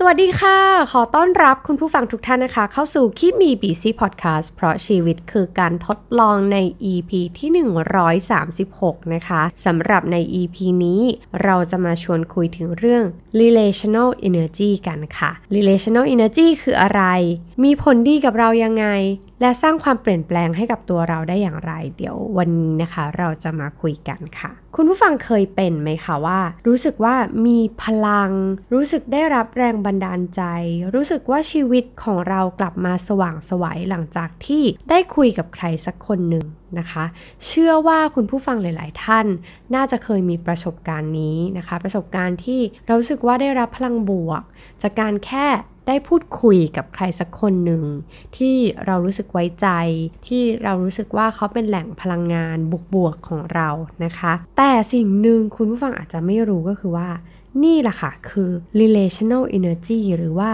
สวัสดีค่ะ ขอต้อนรับคุณผู้ฟังทุกท่านนะคะ เข้าสู่คิมีบีซีพอดแคสต์เพราะชีวิตคือการทดลองใน EP ที่ 136 นะคะสำหรับใน EP นี้เราจะมาชวนคุยถึงเรื่อง relational energy กันค่ะ relational energy คืออะไร มีผลดีกับเรายังไง และสร้างความเปลี่ยนแปลงให้กับตัวเราได้อย่างไร เดี๋ยววันนี้นะคะ เราจะมาคุยกันค่ะคุณผู้ฟังเคยเป็นไหมคะว่า รู้สึกว่ามีพลัง รู้สึกได้รับแรงบันดาลใจ รู้สึกว่าชีวิตของเรากลับมาสว่างไสวัยหลังจากที่ได้คุยกับใครสักคนหนึ่งนะคะ เชื่อว่าคุณผู้ฟังหลาย ๆ ท่าน น่าจะเคยมีประสบการณ์นี้นะคะ ประสบการณ์ที่เรารู้สึกว่าได้รับพลังบวก จากการแค่ ได้พูดคุยกับใครสักคนหนึ่ง ที่เรารู้สึกไว้ใจ ที่เรารู้สึกว่าเขาเป็นแหล่งพลังงานบวกๆของเรานะคะ แต่สิ่งหนึ่งคุณผู้ฟังอาจจะไม่รู้ก็คือว่า นี่แหละค่ะคือ relational energy หรือว่า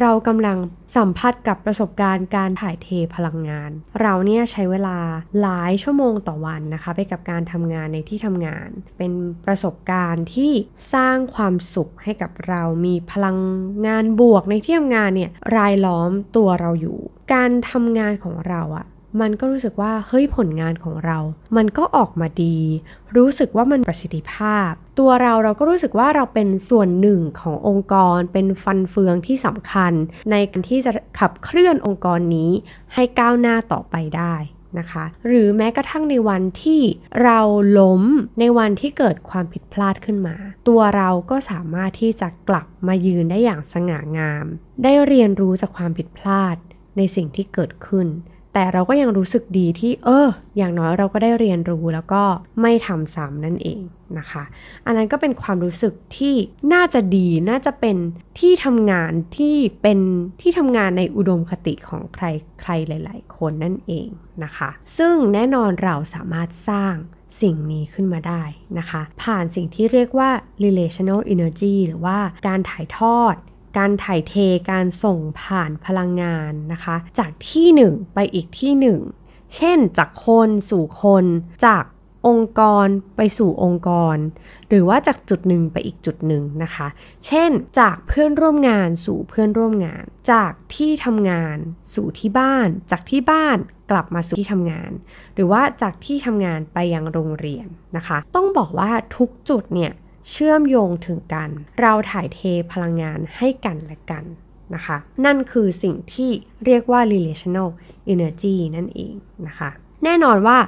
เรากำลังสัมผัสกับประสบการณ์การถ่ายเทพลังงาน เราเนี่ยใช้เวลาหลายชั่วโมงต่อวันนะคะ ไปกับการทำงานในที่ทำงาน เป็นประสบการณ์ที่สร้างความสุขให้กับเรามีพลังงานบวกในที่ทำงานเนี่ยรายล้อมตัวเราอยู่ การทำงานของเราอะมันก็รู้สึกว่าเฮ้ยผลงานของเรา มันก็ออกมาดี รู้สึกว่ามันประสิทธิภาพ ตัวเราเราก็รู้สึกว่าเราเป็นส่วนหนึ่งขององค์กร เป็นฟันเฟืองที่สำคัญ ในการที่จะขับเคลื่อนองค์กรนี้ให้ก้าวหน้าต่อไปได้นะคะ หรือแม้กระทั่งในวันที่เราล้มในวันที่เกิดความผิดพลาดขึ้นมา ตัวเราก็สามารถที่จะกลับมายืนได้อย่างสง่างาม ได้เรียนรู้จากความผิดพลาดในสิ่งที่เกิดขึ้น แต่เราก็ยังรู้สึกดีที่ เออ อย่างน้อยเราก็ได้เรียนรู้แล้วก็ไม่ทำซ้ำนั่นเองนะคะ อันนั้นก็เป็นความรู้สึกที่น่าจะดีน่าจะเป็นที่ทำงานที่เป็นที่ทำงานในอุดมคติของใครใครหลาย ๆ คนนั่นเองนะคะ ซึ่งแน่นอนเราสามารถสร้างสิ่งนี้ขึ้นมาได้นะคะ ผ่านสิ่งที่เรียกว่า relational energy หรือว่าการถ่ายทอด การถ่ายเทการส่งผ่านพลังงานนะคะ จากที่หนึ่งไปอีกที่หนึ่งเช่นจากคนสู่คน จากองค์กรไปสู่องค์กร หรือว่าจากจุดหนึ่งไปอีกจุดหนึ่งนะคะ เช่น จากเพื่อนร่วมงานสู่เพื่อนร่วมงาน จากที่ทำงานสู่ที่บ้าน จากที่บ้านกลับมาสู่ที่ทำงาน หรือว่าจากที่ทำงานไปยังโรงเรียนนะคะ ต้องบอกว่าทุกจุดเนี่ย เชื่อมโยงถึงกัน เราถ่ายเทพลังงานให้กันและกันนะคะ นั่นคือสิ่งที่เรียกว่า relational energy นั่นเองนะคะแน่นอนว่า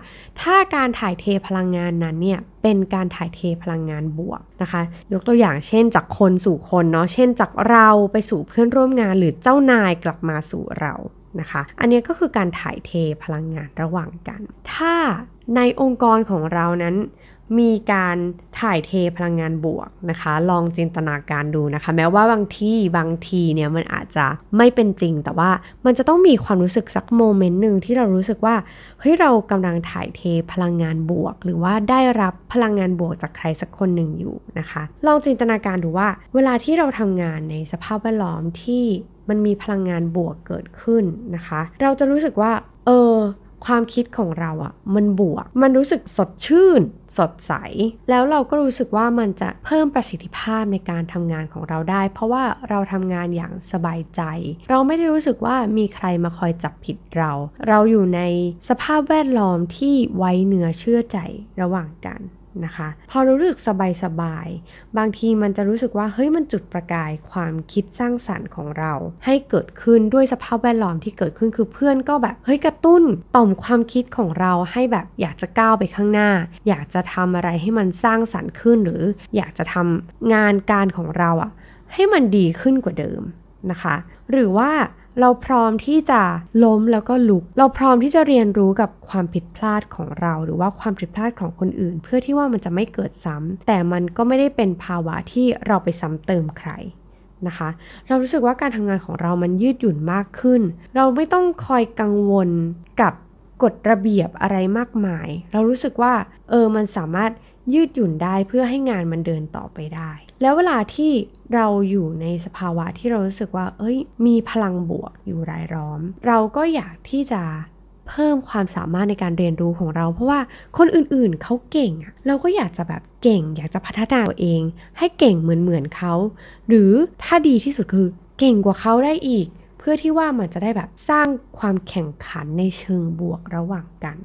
ถ้าการถ่ายเทพลังงานนั้นเนี่ยเป็นการถ่ายเทพลังงานบวกนะคะ ยกตัวอย่างเช่นจากคนสู่คนเนาะเช่นจากเราไปสู่เพื่อนร่วมงานหรือเจ้านายกลับมาสู่เรานะคะ อันนี้ก็คือการถ่ายเทพลังงานระหว่างกัน ถ้าในองค์กรของเรานั้น มีการถ่ายเทพลังงานบวกนะคะ ลองจินตนาการดูนะคะ แม้ว่าบางที่บางทีเนี่ยมันอาจจะไม่เป็นจริง แต่ว่ามันจะต้องมีความรู้สึกสักโมเมนต์หนึ่งที่เรารู้สึกว่าเฮ้ยเรากำลังถ่ายเทพลังงานบวก หรือว่าได้รับพลังงานบวกจากใครสักคนหนึ่งอยู่นะคะ ลองจินตนาการดูว่า เวลาที่เราทำงานในสภาพแวดล้อมที่มันมีพลังงานบวกเกิดขึ้นนะคะ เราจะรู้สึกว่า เออ ความคิดของเราอะ่ะ มันบวก มันรู้สึกสดชื่น สดใส แล้วเราก็รู้สึกว่ามันจะเพิ่มประสิทธิภาพในการทำงานของเราได้ เพราะว่าเราทำงานอย่างสบายใจ เราไม่ได้รู้สึกว่ามีใครมาคอยจับผิดเรา เราอยู่ในสภาพแวดล้อมที่ไว้เนื้อเชื่อใจระหว่างกัน นะคะ พอรู้สึกสบายสบายบางทีมันจะรู้สึกว่าเฮ้ยมันจุดประกายความคิดสร้างสรรค์ของเรา ให้เกิดขึ้นด้วยสภาพแวดล้อมที่เกิดขึ้นคือเพื่อนก็แบบเฮ้ยกระตุ้นต่อมความคิดของเราให้แบบอยากจะก้าวไปข้างหน้า อยากจะทำอะไรให้มันสร้างสรรค์ขึ้นหรือ อยากจะทำงานการของเราอะให้มันดีขึ้นกว่าเดิมนะคะ หรือว่า เราพร้อมที่จะล้มแล้วก็ลุก เราพร้อมที่จะเรียนรู้กับความผิดพลาดของเรา หรือว่าความผิดพลาดของคนอื่น เพื่อที่ว่ามันจะไม่เกิดซ้ำแต่มันก็ไม่ได้เป็นภาวะที่เราไปซ้ำเติมใครนะคะ เรารู้สึกว่าการทำงานของเรามันยืดหยุ่นมากขึ้น เราไม่ต้องคอยกังวลกับกฎระเบียบอะไรมากมาย เรารู้สึกว่าเออมันสามารถยืดหยุ่นได้เพื่อให้งานมันเดินต่อไปได้ แล้วเวลาที่เราอยู่ในสภาวะที่เรารู้สึกว่า เอ้ย มีพลังบวกอยู่รายล้อม เราก็อยากที่จะเพิ่มความสามารถในการเรียนรู้ของเรา เพราะว่าคนอื่นๆเขาเก่งอะเราก็อยากจะแบบเก่ง อยากจะพัฒนาตัวเอง ให้เก่งเหมือนเหมือนเขาหรือถ้าดีที่สุดคือเก่งกว่าเขาได้อีก เพื่อที่ว่ามันจะได้แบบสร้างความแข่งขันในเชิงบวกระหว่างกัน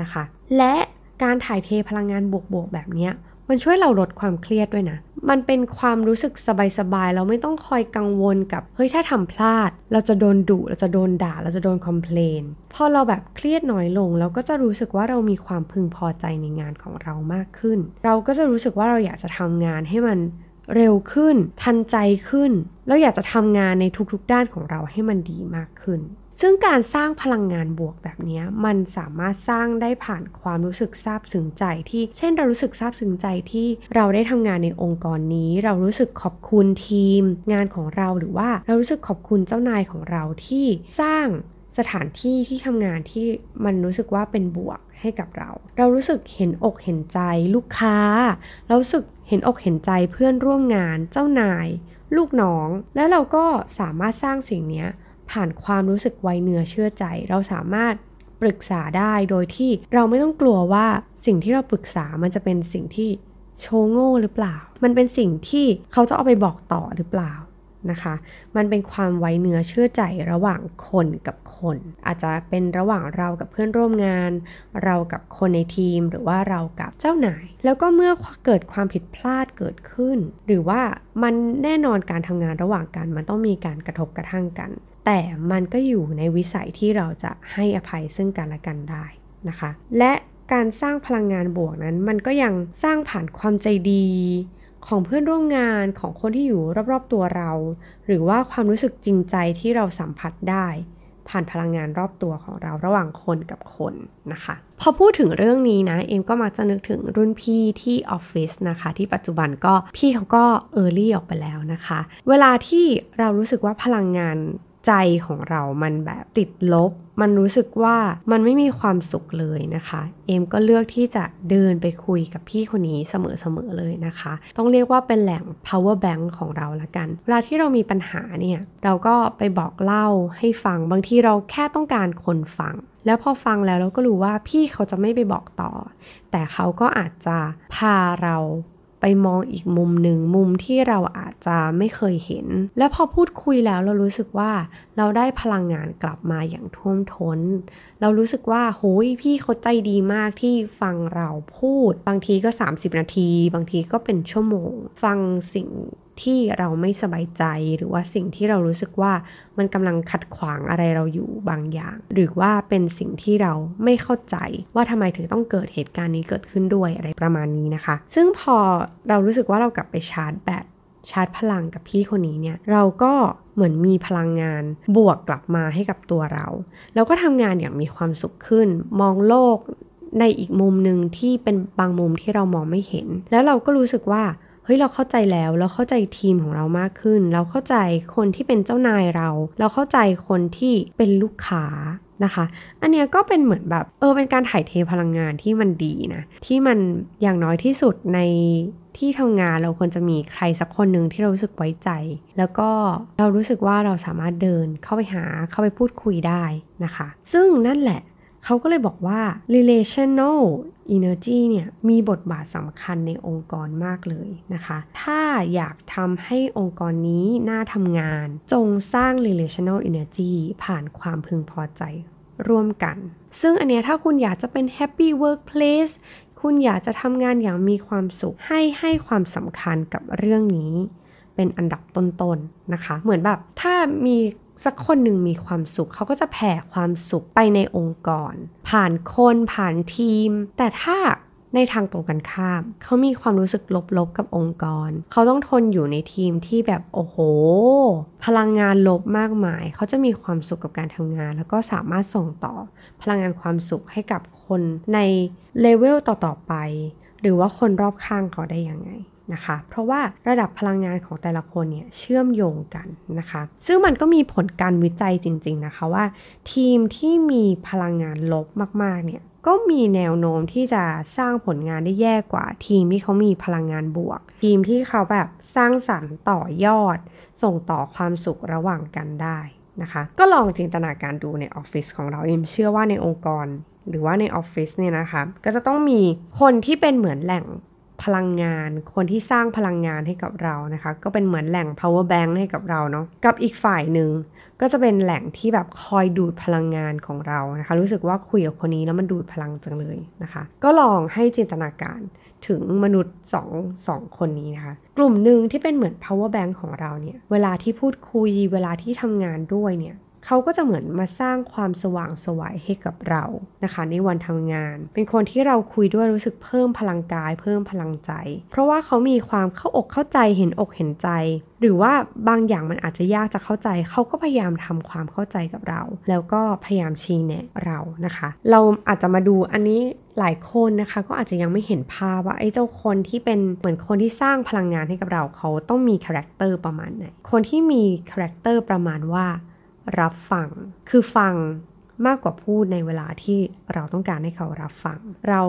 นะคะ และการถ่ายเทพลังงานบวกๆแบบนี้ มันช่วยเราลดความเครียดด้วยนะ มันเป็นความรู้สึกสบายๆ เราไม่ต้องคอยกังวลกับ เฮ้ยถ้าทำพลาด เราจะโดนดุ เราจะโดนด่า เราจะโดนคอมเพลน พอเราแบบเครียดน้อยลง เราก็จะรู้สึกว่าเรามีความพึงพอใจในงานของเรามากขึ้น เราก็จะรู้สึกว่าเราอยากจะทำงานให้มันเร็วขึ้น ทันใจขึ้น แล้วอยากจะทำงานในทุกๆด้านของเราให้มันดีมากขึ้น ซึ่งการสร้างพลังงานบวกแบบนี้มันสามารถสร้างได้ผ่านความรู้สึกซาบซึ้งใจที่เช่นเรารู้สึกซาบซึ้งใจที่เราได้ทำงานในองค์กรนี้ เรารู้สึกขอบคุณทีม งานของเราหรือว่าเรารู้สึกขอบคุณเจ้านายของเราที่สร้างสถานที่ที่ทำงานที่มันรู้สึกว่าเป็นบวกให้กับเรา เรารู้สึกเห็นอกเห็นใจลูกค้า เรารู้สึกเห็นอกเห็นใจเพื่อนร่วมงานเจ้านาย ลูกน้อง และเราก็สามารถสร้างสิ่งนี้ ผ่านความรู้สึกไวเนื้อเชื่อใจ เราสามารถปรึกษาได้โดยที่เราไม่ต้องกลัวว่าสิ่งที่เราปรึกษามันจะเป็นสิ่งที่โชว์โง่หรือเปล่า มันเป็นสิ่งที่เขาจะเอาไปบอกต่อหรือเปล่านะคะ มันเป็นความไว้เนื้อเชื่อใจระหว่างคนกับคน อาจจะเป็นระหว่างเรากับเพื่อนร่วมงาน เรากับคนในทีมหรือว่าเรากับเจ้านาย แล้วก็เมื่อเกิดความผิดพลาดเกิดขึ้น หรือว่ามันแน่นอนการทำงานระหว่างกันมันต้องมีการกระทบกระทั่งกัน แต่มันก็อยู่ในวิสัยที่เราจะให้อภัยซึ่งกันและกันได้นะคะ และการสร้างพลังงานบวกนั้นมันก็ยังสร้างผ่านความใจดี ของเพื่อนร่วมงานของคนที่อยู่รอบๆตัวเรา หรือว่าความรู้สึกจริงใจที่เราสัมผัสได้ ผ่านพลังงานรอบตัวของเราระหว่างคนกับคนนะคะ พอพูดถึงเรื่องนี้นะ เอ็มก็มักจะนึกถึงรุ่นพี่ที่ออฟฟิศนะคะ ที่ปัจจุบันก็พี่เขาก็เออร์ลี่ออกไปแล้วนะคะ เวลาที่เรารู้สึกว่าพลังงาน ใจของเรามันแบบติดลบ มันรู้สึกว่ามันไม่มีความสุขเลยนะคะ เอมก็เลือกที่จะเดินไปคุยกับพี่คนนี้เสมอๆเลยนะคะ ต้องเรียกว่าเป็นแหล่ง power bank ของเราละกัน เวลาที่เรามีปัญหาเนี่ย เราก็ไปบอกเล่าให้ฟัง บางทีเราแค่ต้องการคนฟัง แล้วพอฟังแล้วเราก็รู้ว่าพี่เขาจะไม่ไปบอกต่อ แต่เขาก็อาจจะพาเรา ไปมองอีกมุมหนึ่งมุมที่เราอาจจะไม่เคยเห็น และพอพูดคุยแล้วเรารู้สึกว่าเราได้พลังงานกลับมาอย่างท่วมทน้น เรารู้สึกว่าโหยพี่เขาใจดีมากที่ฟังเราพูด บางทีก็ 30 นาที บางทีก็เป็นชั่วโมง ฟังสิ่ง ที่เราไม่สบายใจหรือว่าสิ่งที่เรารู้สึกว่ามันกำลังขัดขวางอะไรเราอยู่บางอย่าง หรือว่าเป็นสิ่งที่เราไม่เข้าใจว่าทำไมถึงต้องเกิดเหตุการณ์นี้เกิดขึ้นด้วยอะไรประมาณนี้นะคะ ซึ่งพอเรารู้สึกว่าเรากลับไปชาร์จแบตชาร์จพลังกับพี่คนนี้เนี่ยเราก็เหมือนมีพลังงานบวกกลับมาให้กับตัวเรา แล้วก็ทำงานอย่างมีความสุขขึ้น มองโลกในอีกมุมหนึ่งที่เป็นบางมุมที่เรามองไม่เห็น แล้วเราก็รู้สึกว่า เฮ้ยเราเข้าใจแล้ว เราเข้าใจทีมของเรามากขึ้น เราเข้าใจคนที่เป็นเจ้านายเรา เราเข้าใจคนที่เป็นลูกค้านะคะ อันเนี้ยก็เป็นเหมือนแบบเออเป็นการถ่ายเทพลังงานที่มันดีนะ ที่มันอย่างน้อยที่สุดในที่ทำงานเราควรจะมีใครสักคนหนึ่งที่เรารู้สึกไว้ใจ แล้วก็เรารู้สึกว่าเราสามารถเดินเข้าไปหาเข้าไปพูดคุยได้นะคะ ซึ่งนั่นแหละเขาก็เลยบอกว่า relational energy เนี่ยมีบทบาทสำคัญในองค์กรมากเลยนะคะ ถ้าอยากทำให้องค์กรนี้น่าทำงาน จงสร้าง relational energy ผ่านความพึงพอใจร่วมกัน ซึ่งอันเนี้ยถ้าคุณอยากจะเป็น happy workplace คุณอยากจะทำงานอย่างมีความสุข ให้ให้ความสำคัญกับเรื่องนี้ เป็นอันดับต้นๆนนะคะ เหมือนแบบถ้ามี สักคนหนึ่งมีความสุข เขาก็จะแผ่ความสุขไปในองค์กร ผ่านคนผ่านทีม แต่ถ้าในทางตรงกันข้าม เขามีความรู้สึกลบๆกับองค์กร เขาต้องทนอยู่ในทีมที่แบบโอ้โห พลังงานลบมากมาย เขาจะมีความสุขกับการทำงาน แล้วก็สามารถส่งต่อ พลังงานความสุขให้กับคนในเลเวลต่อๆไป หรือว่าคนรอบข้างเขาได้ยังไง นะคะ เพราะว่าระดับพลังงานของแต่ละคนเนี่ยเชื่อมโยงกันนะคะ ซึ่งมันก็มีผลการวิจัยจริง ๆนะคะว่า ทีมที่มีพลังงานลบมากๆเนี่ยก็มีแนวโน้มที่จะสร้างผลงานได้แย่กว่า ทีมที่เขามีพลังงานบวก ทีมที่เขาแบบสร้างสรรค์ต่อยอด ส่งต่อความสุขระหว่างกันได้นะคะ ก็ลองจินตนาการดูในออฟฟิศของเราเอ็มเชื่อว่าในองค์กร หรือว่าในออฟฟิศเนี่ยนะคะ ก็จะต้องมีคนที่เป็นเหมือนแหล่ง พลังงาน คนที่สร้างพลังงานให้กับเรานะคะ ก็เป็นเหมือนแหล่ง power bank ให้กับเราเนาะกับอีกฝ่ายหนึ่งก็จะเป็นแหล่งที่แบบคอยดูดพลังงานของเรานะคะ รู้สึกว่าคุยกับคนนี้แล้วมันดูดพลังจังเลยนะคะ ก็ลองให้จินตนาการถึงมนุษย์2 2คนนี้นะคะ กลุ่มหนึ่งที่เป็นเหมือน power bank ของเราเนี่ย เวลาที่พูดคุย เวลาที่ทำงานด้วยเนี่ย เขาก็จะเหมือนมาสร้างความสว่างไสวให้กับเรานะคะ ในวันทำงาน เป็นคนที่เราคุยด้วยรู้สึกเพิ่มพลังกาย เพิ่มพลังใจ เพราะว่าเขามีความเข้าอกเข้าใจเห็นอกเห็นใจ หรือว่าบางอย่างมันอาจจะยากจะเข้าใจ เขาก็พยายามทำความเข้าใจกับเรา แล้วก็พยายามชี้แนะเรานะคะ เราอาจจะมาดูอันนี้หลายคนนะคะก็อาจจะยังไม่เห็นภาพว่าไอ้เจ้าคนที่เป็นเหมือนคนที่สร้างพลังงานให้กับเราเขาต้องมี character ประมาณไหนคนที่มี character ประมาณว่า รับฟัง คือฟังมากกว่าพูดในเวลาที่เราต้องการให้เขารับฟัง เรา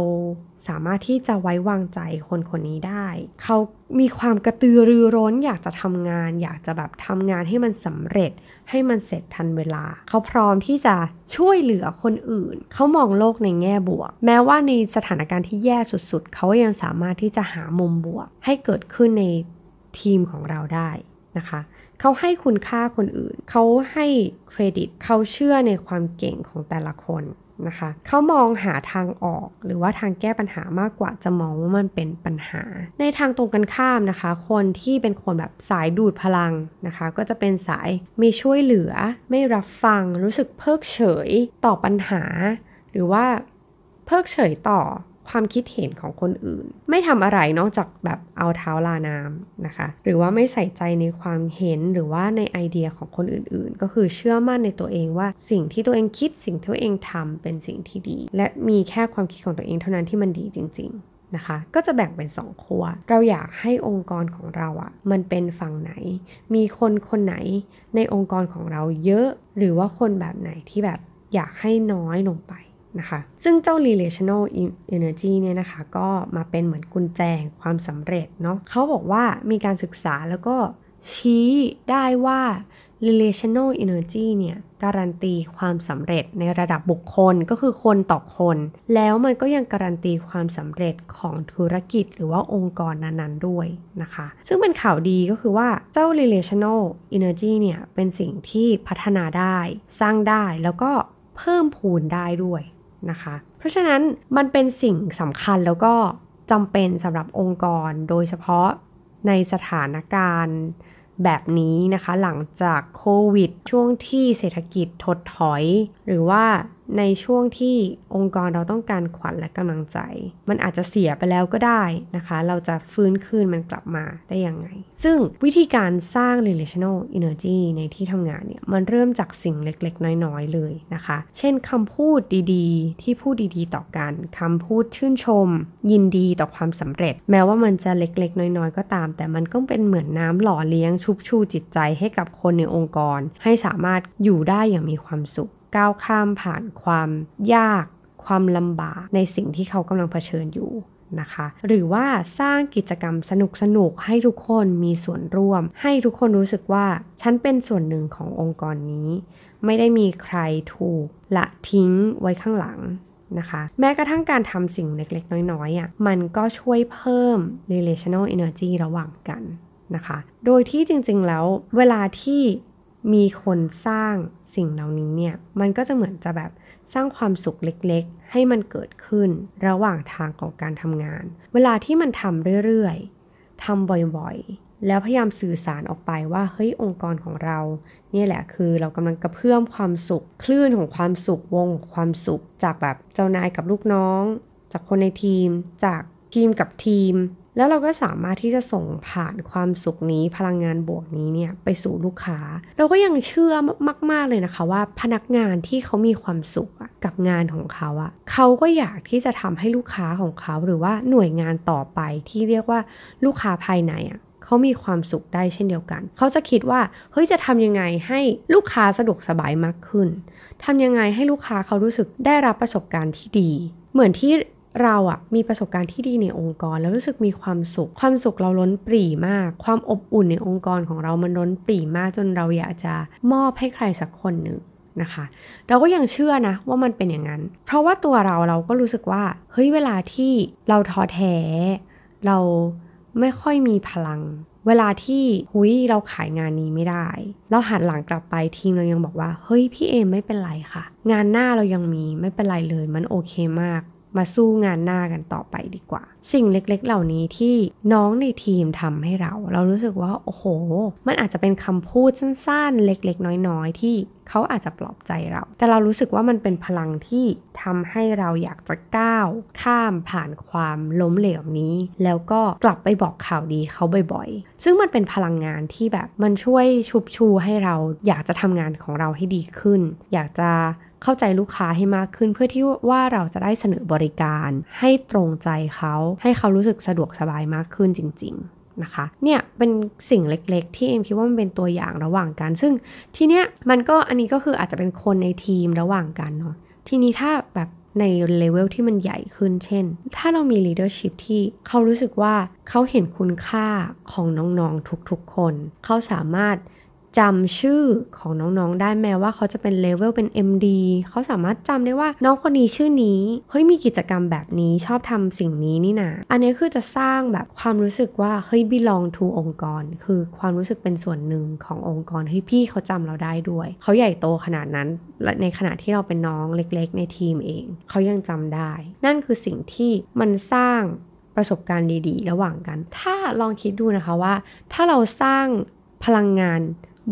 สามารถที่จะไว้วางใจคนคนนี้ได้ เขามีความกระตือรือร้น อยากจะทำงาน อยากจะแบบทำงานให้มันสำเร็จ ให้มันเสร็จทันเวลา เขาพร้อมที่จะช่วยเหลือคนอื่น เขามองโลกในแง่บวก แม้ว่าในสถานการณ์ที่แย่สุดๆ เขายังสามารถที่จะหามุมบวก ให้เกิดขึ้นในทีมของเราได้นะคะ เขาให้คุณค่าคนอื่น เขาให้เครดิต เขาเชื่อในความเก่งของแต่ละคนนะคะ เขามองหาทางออกหรือว่าทางแก้ปัญหามากกว่าจะมองว่ามันเป็นปัญหา ในทางตรงกันข้ามนะคะ คนที่เป็นคนแบบสายดูดพลังนะคะ ก็จะเป็นสายมีช่วยเหลือ ไม่รับฟัง รู้สึกเพิกเฉยต่อปัญหา หรือว่าเพิกเฉยต่อ ความคิดเห็นของคนอื่น ไม่ทำอะไรนอกจากแบบเอาเท้าลาน้ำนะคะ หรือว่าไม่ใส่ใจในความเห็นหรือว่าในไอเดียของคนอื่นๆ ก็คือเชื่อมั่นในตัวเองว่าสิ่งที่ตัวเองคิดสิ่งที่ตัวเองทำเป็นสิ่งที่ดี และมีแค่ความคิดของตัวเองเท่านั้นที่มันดีจริง ๆนะคะก็จะแบ่งเป็นสองขั้วเราอยากให้องค์กรของเราอะ่ะ มันเป็นฝั่งไหน มีคนคนไหนในองค์กรของเราเยอะ หรือว่าคนแบบไหนที่แบบอยากให้น้อยลงไป นะคะ ซึ่งเจ้า relational energy เนี่ยนะคะ ก็มาเป็นเหมือนกุญแจความสำเร็จเนาะเขาบอกว่ามีการศึกษาแล้วก็ชี้ได้ว่า relational energy เนี่ยการันตีความสำเร็จในระดับบุคคลก็คือคนต่อคน แล้วมันก็ยังการันตีความสำเร็จของธุรกิจหรือว่าองค์กรนั้นๆด้วยนะคะ ซึ่งเป็นข่าวดีก็คือว่าเจ้า relational energy เนี่ยเป็นสิ่งที่พัฒนาได้ สร้างได้แล้วก็เพิ่มพูนได้ด้วย นะคะ เพราะฉะนั้นมันเป็นสิ่งสำคัญแล้วก็จำเป็นสำหรับองค์กรโดยเฉพาะในสถานการณ์แบบนี้นะคะ หลังจากโควิด ช่วงที่เศรษฐกิจถดถอย หรือว่า ในช่วงที่องค์กรเราต้องการขวัญและกำลังใจ มันอาจจะเสียไปแล้วก็ได้นะคะ เราจะฟื้นคืนมันกลับมาได้ยังไง ซึ่งวิธีการสร้าง relational energy ในที่ทำงานเนี่ย มันเริ่มจากสิ่งเล็กๆ น้อยๆ เลยนะคะ เช่นคำพูดดีๆ ที่พูดดีๆ ต่อกันคำพูดชื่นชม ยินดีต่อความสำเร็จ แม้ว่ามันจะเล็กๆ น้อยๆ ก็ตาม แต่มันก็เป็นเหมือนน้ำหล่อเลี้ยงชุบชูจิตใจให้กับคนในองค์กร ให้สามารถอยู่ได้อย่างมีความสุข ก้าวข้ามผ่านความยาก ความลำบากในสิ่งที่เขากำลังเผชิญอยู่นะคะ หรือว่าสร้างกิจกรรมสนุกสนุกให้ทุกคนมีส่วนร่วม ให้ทุกคนรู้สึกว่าฉันเป็นส่วนหนึ่งขององค์กรนี้ ไม่ได้มีใครถูกละทิ้งไว้ข้างหลังนะคะ แม้กระทั่งการทำสิ่งเล็กๆ น้อยๆอะมันก็ช่วยเพิ่ม relational energy ระหว่างกันนะคะ โดยที่จริงๆแล้วเวลาที่มีคนสร้าง สิ่งเหล่านี้เนี่ยมันก็จะเหมือนจะแบบสร้างความสุขเล็กๆ ให้มันเกิดขึ้นระหว่างทางของการทำงาน เวลาที่มันทำเรื่อยๆทำบ่อยๆ แล้วพยายามสื่อสารออกไปว่าเฮ้ยองค์กรของเรา เนี่ยแหละคือเรากำลังกระเพื่อมความสุข คลื่นของความสุขวงความสุข จากแบบเจ้านายกับลูกน้อง จากคนในทีม จากทีมกับทีม แล้วเราก็สามารถที่จะส่งผ่านความสุขนี้พลังงานบวกนี้เนี่ยไปสู่ลูกค้า เราก็ยังเชื่อมาก ๆ เลยนะคะว่าพนักงานที่เขามีความสุขกับงานของเขาอะเขาก็อยากที่จะทำให้ลูกค้าของเขาหรือว่าหน่วยงานต่อไปที่เรียกว่าลูกค้าภายในอะเขามีความสุขได้เช่นเดียวกัน เขาจะคิดว่า เฮ้ย จะทำยังไงให้ลูกค้าสะดวกสบายมากขึ้น ทำยังไงให้ลูกค้าเขารู้สึกได้รับประสบการณ์ที่ดี เหมือนที่ เราอะมีประสบการณ์ที่ดีในองค์กร แล้วรู้สึกมีความสุข ความสุขเราล้นปรีมาก ความอบอุ่นในองค์กรของเรามันล้นปรีมากจนเราอยากจะมอบให้ใครสักคนหนึ่งนะคะเราก็ยังเชื่อนะว่ามันเป็นอย่างนั้น เพราะว่าตัวเราเราก็รู้สึกว่าเฮ้ยเวลาที่เราท้อแท้เราไม่ค่อยมีพลัง เวลาที่หุยเราขายงานนี้ไม่ได้ เราหันหลังกลับไปทีมเรายังบอกว่า เฮ้ยพี่เอไม่เป็นไรค่ะ งานหน้าเรายังมีไม่เป็นไรเลยมันโอเคมาก มาสู้งานหน้ากันต่อไปดีกว่า สิ่งเล็กๆ เหล่านี้ที่น้องในทีมทำให้เรา เรารู้สึกว่า โอ้โห มันอาจจะเป็นคำพูดสั้นๆ เล็กๆ น้อยๆ ที่เขาอาจจะปลอบใจเรา แต่เรารู้สึกว่ามันเป็นพลังที่ทำให้เราอยากจะก้าว ข้ามผ่านความล้มเหลวนี้ แล้วก็กลับไปบอกข่าวดีเขาบ่อยๆ ซึ่งมันเป็นพลังงานที่แบบมันช่วยชุบชูให้เราอยากจะทำงานของเราให้ดีขึ้น อยากจะ เข้าใจลูกค้าให้มากขึ้น เพื่อที่ว่าเราจะได้เสนอบริการ ให้ตรงใจเขา ให้เขารู้สึกสะดวกสบายมากขึ้นจริง ๆนะคะเนี่ยเป็นสิ่งเล็กๆ ที่เอ็มคิดว่ามันเป็นตัวอย่างระหว่างกัน ซึ่งทีเนี้ยมันก็อันนี้ก็คืออาจจะเป็นคนในทีมระหว่างกันเนาะทีนี้ถ้าแบบในเลเวลที่มันใหญ่ขึ้น เช่น ถ้าเรามี leadership ที่เขารู้สึกว่าเขาเห็นคุณค่าของน้องๆทุกๆคน เขาสามารถ จำชื่อของน้องๆ ได้แม้ว่าเขาจะเป็นเลเวลเป็น MD เขาสามารถจำได้ว่าน้องคนนี้ชื่อนี้ เฮ้ยมีกิจกรรมแบบนี้ชอบทำสิ่งนี้นี่นะอันนี้คือจะสร้างแบบความรู้สึกว่าเฮ้ย belong to องค์กร คือความรู้สึกเป็นส่วนหนึ่งขององค์กรเฮ้ยพี่เขาจำเราได้ด้วย เขาใหญ่โตขนาดนั้นและในขณะที่เราเป็นน้องเล็กๆ ในทีมเอง เขายังจำได้ นั่นคือสิ่งที่มันสร้างประสบการณ์ดีๆ ระหว่างกัน ถ้าลองคิดดูนะคะว่า ถ้าเราสร้างพลังงาน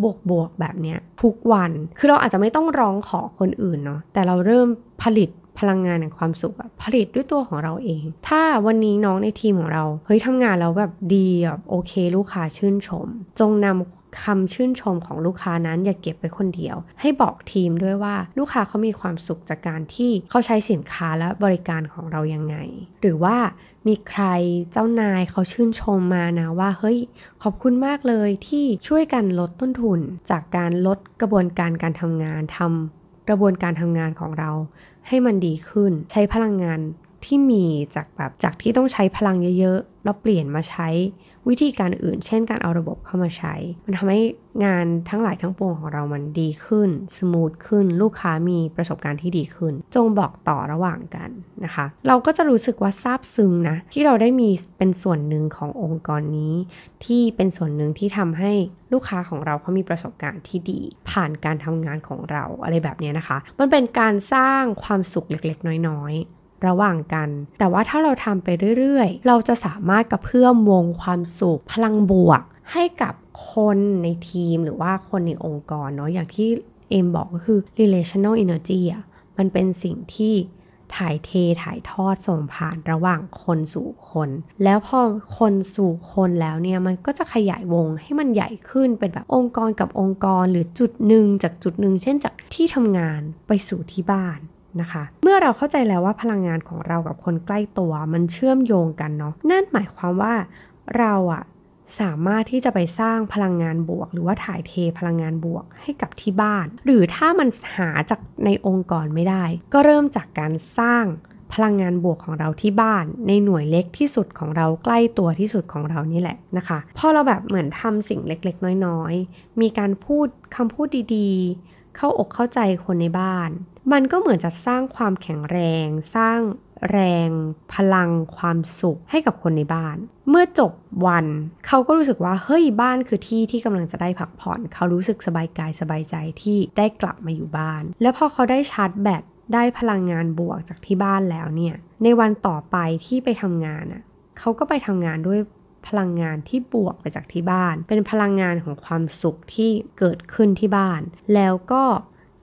บวกบวกแบบเนี้ยทุกวัน คือเราอาจจะไม่ต้องร้องขอคนอื่นเนาะ แต่เราเริ่มผลิตพลังงานแห่งความสุขแบบผลิตด้วยตัวของเราเอง ถ้าวันนี้น้องในทีมของเรา เฮ้ยทำงานแล้วแบบดีแบบโอเค ลูกค้าชื่นชม จงนำ คำชื่นชมของลูกค้านั้นอย่าเก็บไปคนเดียว ให้บอกทีมด้วยว่าลูกค้าเขามีความสุขจากการที่เขาใช้สินค้าและบริการของเรายังไง หรือว่ามีใครเจ้านายเขาชื่นชมมานะว่าเฮ้ยขอบคุณมากเลยที่ช่วยกันลดต้นทุน จากการลดกระบวนการการทำงานทำกระบวนการทำงานของเรา ให้มันดีขึ้นใช้พลังงานที่มีจากแบบจากที่ต้องใช้พลังเยอะๆแล้วเปลี่ยนมาใช้ วิธีการอื่น เช่นการเอาระบบเข้ามาใช้ มันทำให้งานทั้งหลายทั้งปวงของเรามันดีขึ้น สมูทขึ้น ลูกค้ามีประสบการณ์ที่ดีขึ้น จงบอกต่อระหว่างกันนะคะ เราก็จะรู้สึกว่าซาบซึ้งนะ ที่เราได้มีเป็นส่วนหนึ่งขององค์กรนี้ ที่เป็นส่วนหนึ่งที่ทำให้ลูกค้าของเราเขามีประสบการณ์ที่ดี ผ่านการทำงานของเราอะไรแบบนี้นะคะ มันเป็นการสร้างความสุขเล็กๆ น้อย ระหว่างกัน แต่ว่าถ้าเราทำไปเรื่อยๆ เราจะสามารถกระเพื่อมวงความสุขพลังบวก ให้กับคนในทีมหรือว่าคนในองค์กรเนาะอย่างที่เอมบอกก็คือ relational energy อะมันเป็นสิ่งที่ถ่ายเทถ่ายทอดส่งผ่านระหว่างคนสู่คน แล้วพอคนสู่คนแล้วเนี่ยมันก็จะขยายวงให้มันใหญ่ขึ้นเป็นแบบองค์กรกับองค์กรหรือจุดหนึ่งจากจุดหนึ่งเช่นจากที่ทำงานไปสู่ที่บ้าน นะคะ เมื่อเราเข้าใจแล้วว่าพลังงานของเรากับคนใกล้ตัวมันเชื่อมโยงกันเนาะนั่นหมายความว่าเราอะสามารถที่จะไปสร้างพลังงานบวก หรือว่าถ่ายเทพลังงานบวกให้กับที่บ้าน หรือถ้ามันหาจากในองค์กรไม่ได้ ก็เริ่มจากการสร้างพลังงานบวกของเราที่บ้าน ในหน่วยเล็กที่สุดของเราใกล้ตัวที่สุดของเรานี่แหละนะคะพอเราแบบเหมือนทำสิ่งเล็กๆ น้อยๆ มีการพูดคำพูดดีๆ เข้าอกเข้าใจคนในบ้าน มันก็เหมือนจะสร้างความแข็งแรง สร้างแรงพลังความสุขให้กับคนในบ้าน เมื่อจบวันเขาก็รู้สึกว่าเฮ้ยบ้านคือที่ที่กำลังจะได้พักผ่อน เขารู้สึกสบายกายสบายใจที่ได้กลับมาอยู่บ้าน แล้วพอเขาได้ชาร์จแบตได้พลังงานบวกจากที่บ้านแล้วเนี่ย ในวันต่อไปที่ไปทำงานอะเขาก็ไปทำงานด้วยพลังงานที่บวกไปจากที่บ้าน เป็นพลังงานของความสุขที่เกิดขึ้นที่บ้าน แล้วก็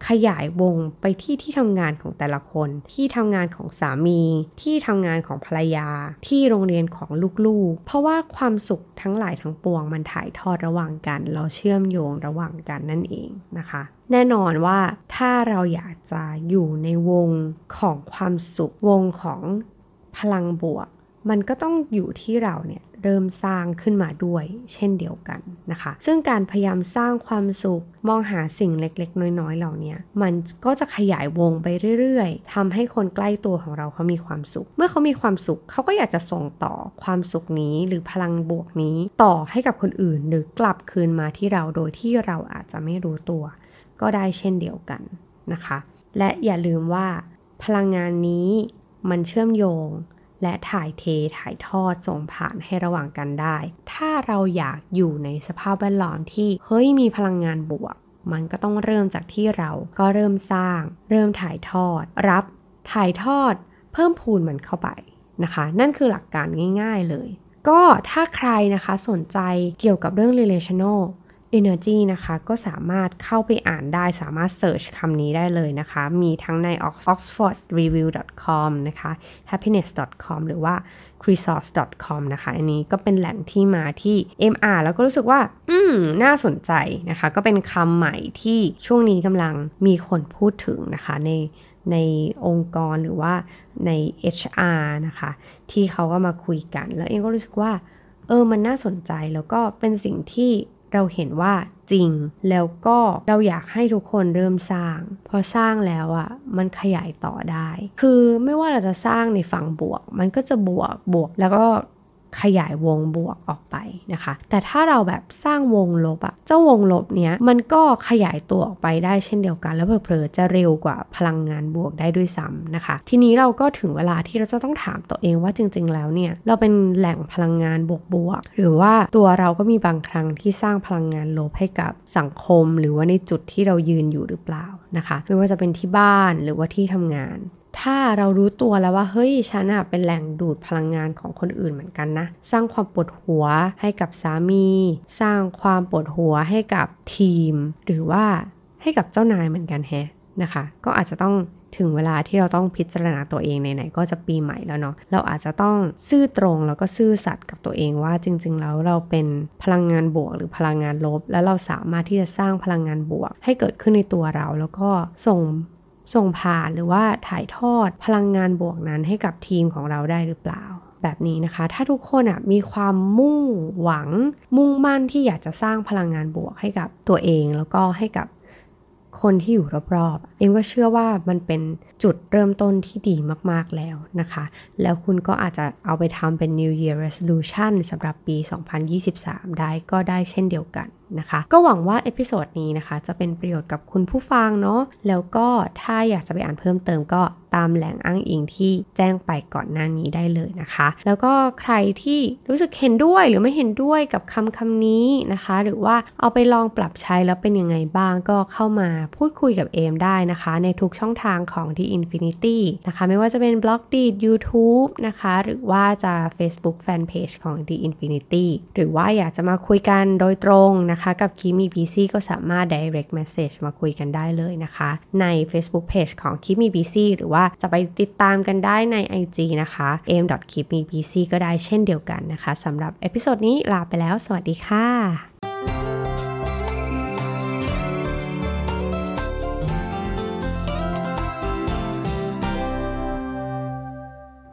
ขยายวงไปที่ที่ทำงานของแต่ละคน ที่ทำงานของสามี ที่ทำงานของภรรยา ที่โรงเรียนของลูกๆ เพราะว่าความสุขทั้งหลายทั้งปวงมันถ่ายทอดระหว่างกัน เราเชื่อมโยงระหว่างกันนั่นเองนะคะแน่นอนว่าถ้าเราอยากจะอยู่ในวงของความสุขวงของพลังบวก มันก็ต้องอยู่ที่เราเนี่ย เริ่มสร้างขึ้นมาด้วย เช่นเดียวกันนะคะ ซึ่งการพยายามสร้างความสุขมองหาสิ่งเล็กๆ น้อยๆ เหล่านี้มันก็จะขยายวงไปเรื่อยๆทำให้คนใกล้ตัวของเราเขามีความสุข เมื่อเขามีความสุขเขาก็อยากจะส่งต่อความสุขนี้หรือพลังบวกนี้ต่อให้กับคนอื่น หรือกลับคืนมาที่เราโดยที่เราอาจจะไม่รู้ตัว ก็ได้เช่นเดียวกันนะคะ และอย่าลืมว่าพลังงานนี้มันเชื่อมโยง และถ่ายเทถ่ายทอดส่งผ่านให้ระหว่างกันได้ ถ้าเราอยากอยู่ในสภาพแวดล้อมที่เฮ้ยมีพลังงานบวก มันก็ต้องเริ่มจากที่เราก็เริ่มสร้าง เริ่มถ่ายทอด รับถ่ายทอด เพิ่มพูนมันเข้าไปนะคะ นั่นคือหลักการง่าย ๆเลย ก็ถ้าใครนะคะสนใจเกี่ยวกับเรื่อง relational Energy นะคะก็สามารถเข้าไปอ่านได้สามารถ search คำนี้ได้เลยนะคะ มีทั้งใน oxfordreview.com นะคะ happiness.com หรือว่า resource.com นะคะ อันนี้ก็เป็นแหล่งที่มาที่เอ็มอ่านแล้วก็รู้สึกว่า อืม น่าสนใจนะคะ ก็เป็นคำใหม่ที่ช่วงนี้กำลังมีคนพูดถึงนะคะในในองค์กรหรือว่าใน HR นะคะ ที่เขาก็มาคุยกัน แล้วเองก็รู้สึกว่า เออ มันน่าสนใจแล้วก็เป็นสิ่งที่ เราเห็นว่าจริง แล้วก็เราอยากให้ทุกคนเริ่มสร้าง พอสร้างแล้วอะ่ะมันขยายต่อได้ คือไม่ว่าเราจะสร้างในฝั่งบวก มันก็จะบวกบวกแล้วก็ ขยายวงบวกออกไปนะคะ แต่ถ้าเราแบบสร้างวงลบอะเจ้าวงลบเนี้ยมันก็ขยายตัวออกไปได้เช่นเดียวกัน แล้วเผลอๆจะเร็วกว่าพลังงานบวกได้ด้วยซ้ำนะคะ ทีนี้เราก็ถึงเวลาที่เราจะต้องถามตัวเองว่าจริง ๆ แล้วเนี่ยเราเป็นแหล่งพลังงานบวกบวกหรือว่าตัวเราก็มีบางครั้งที่สร้างพลังงานลบให้กับสังคม หรือว่าในจุดที่เรายืนอยู่หรือเปล่านะคะ ไม่ว่าจะเป็นที่บ้านหรือว่าที่ทำงาน ถ้าเรารู้ตัวแล้วว่าเฮ้ยฉันอะเป็นแหล่งดูดพลังงานของคนอื่นเหมือนกันนะ สร้างความปวดหัวให้กับสามี สร้างความปวดหัวให้กับทีม หรือว่าให้กับเจ้านายเหมือนกันแฮะนะคะ ก็อาจจะต้องถึงเวลาที่เราต้องพิจารณาตัวเองไหนๆก็จะปีใหม่แล้วเนาะเราอาจจะต้องซื่อตรงแล้วก็ซื่อสัตย์กับตัวเองว่าจริง ๆ แล้วเราเป็นพลังงานบวกหรือพลังงานลบ แล้วเราสามารถที่จะสร้างพลังงานบวก ให้เกิดขึ้นในตัวเรา แล้วก็ส่ง ส่งผ่านหรือว่าถ่ายทอดพลังงานบวกนั้นให้กับทีมของเราได้หรือเปล่า แบบนี้นะคะ ถ้าทุกคนอะมีความมุ่งหวัง มุ่งมั่นที่อยากจะสร้างพลังงานบวกให้กับตัวเอง แล้วก็ให้กับคนที่อยู่รอบๆ เอ็มก็เชื่อว่ามันเป็นจุดเริ่มต้นที่ดีมากๆแล้วนะคะ แล้วคุณก็อาจจะเอาไปทำเป็น New Year Resolution สำหรับปี 2023 ได้ก็ได้เช่นเดียวกัน นะคะ ก็หวังว่า episode นี้นะคะ จะเป็นประโยชน์กับคุณผู้ฟังเนาะแล้วก็ถ้าอยากจะไปอ่านเพิ่มเติมก็ตามแหล่งอ้างอิงที่แจ้งไปก่อนหน้านี้ได้เลยนะคะ แล้วก็ใครที่รู้สึกเห็นด้วยหรือไม่เห็นด้วยกับคำคำนี้นะคะ หรือว่าเอาไปลองปรับใช้แล้วเป็นยังไงบ้างก็เข้ามาพูดคุยกับเอมได้นะคะ ในทุกช่องทางของ The Infinity นะคะ ไม่ว่าจะเป็นบล็อกดีด YouTube นะคะ หรือว่าจะ Facebook Fanpage ของ The Infinity หรือว่าอยากจะมาคุยกันโดยตรงนะคะคะ กับคีมีบีซีก็สามารถ direct message มาคุยกันได้เลยนะคะ ใน Facebook Page ของ KIMIBC หรือว่าจะไปติดตามกันได้ใน IG นะคะ k i m i b c ก็ได้เช่นเดียวกันนะคะสำหรับ episode นี้ลาไปแล้ว สวัสดีค่ะ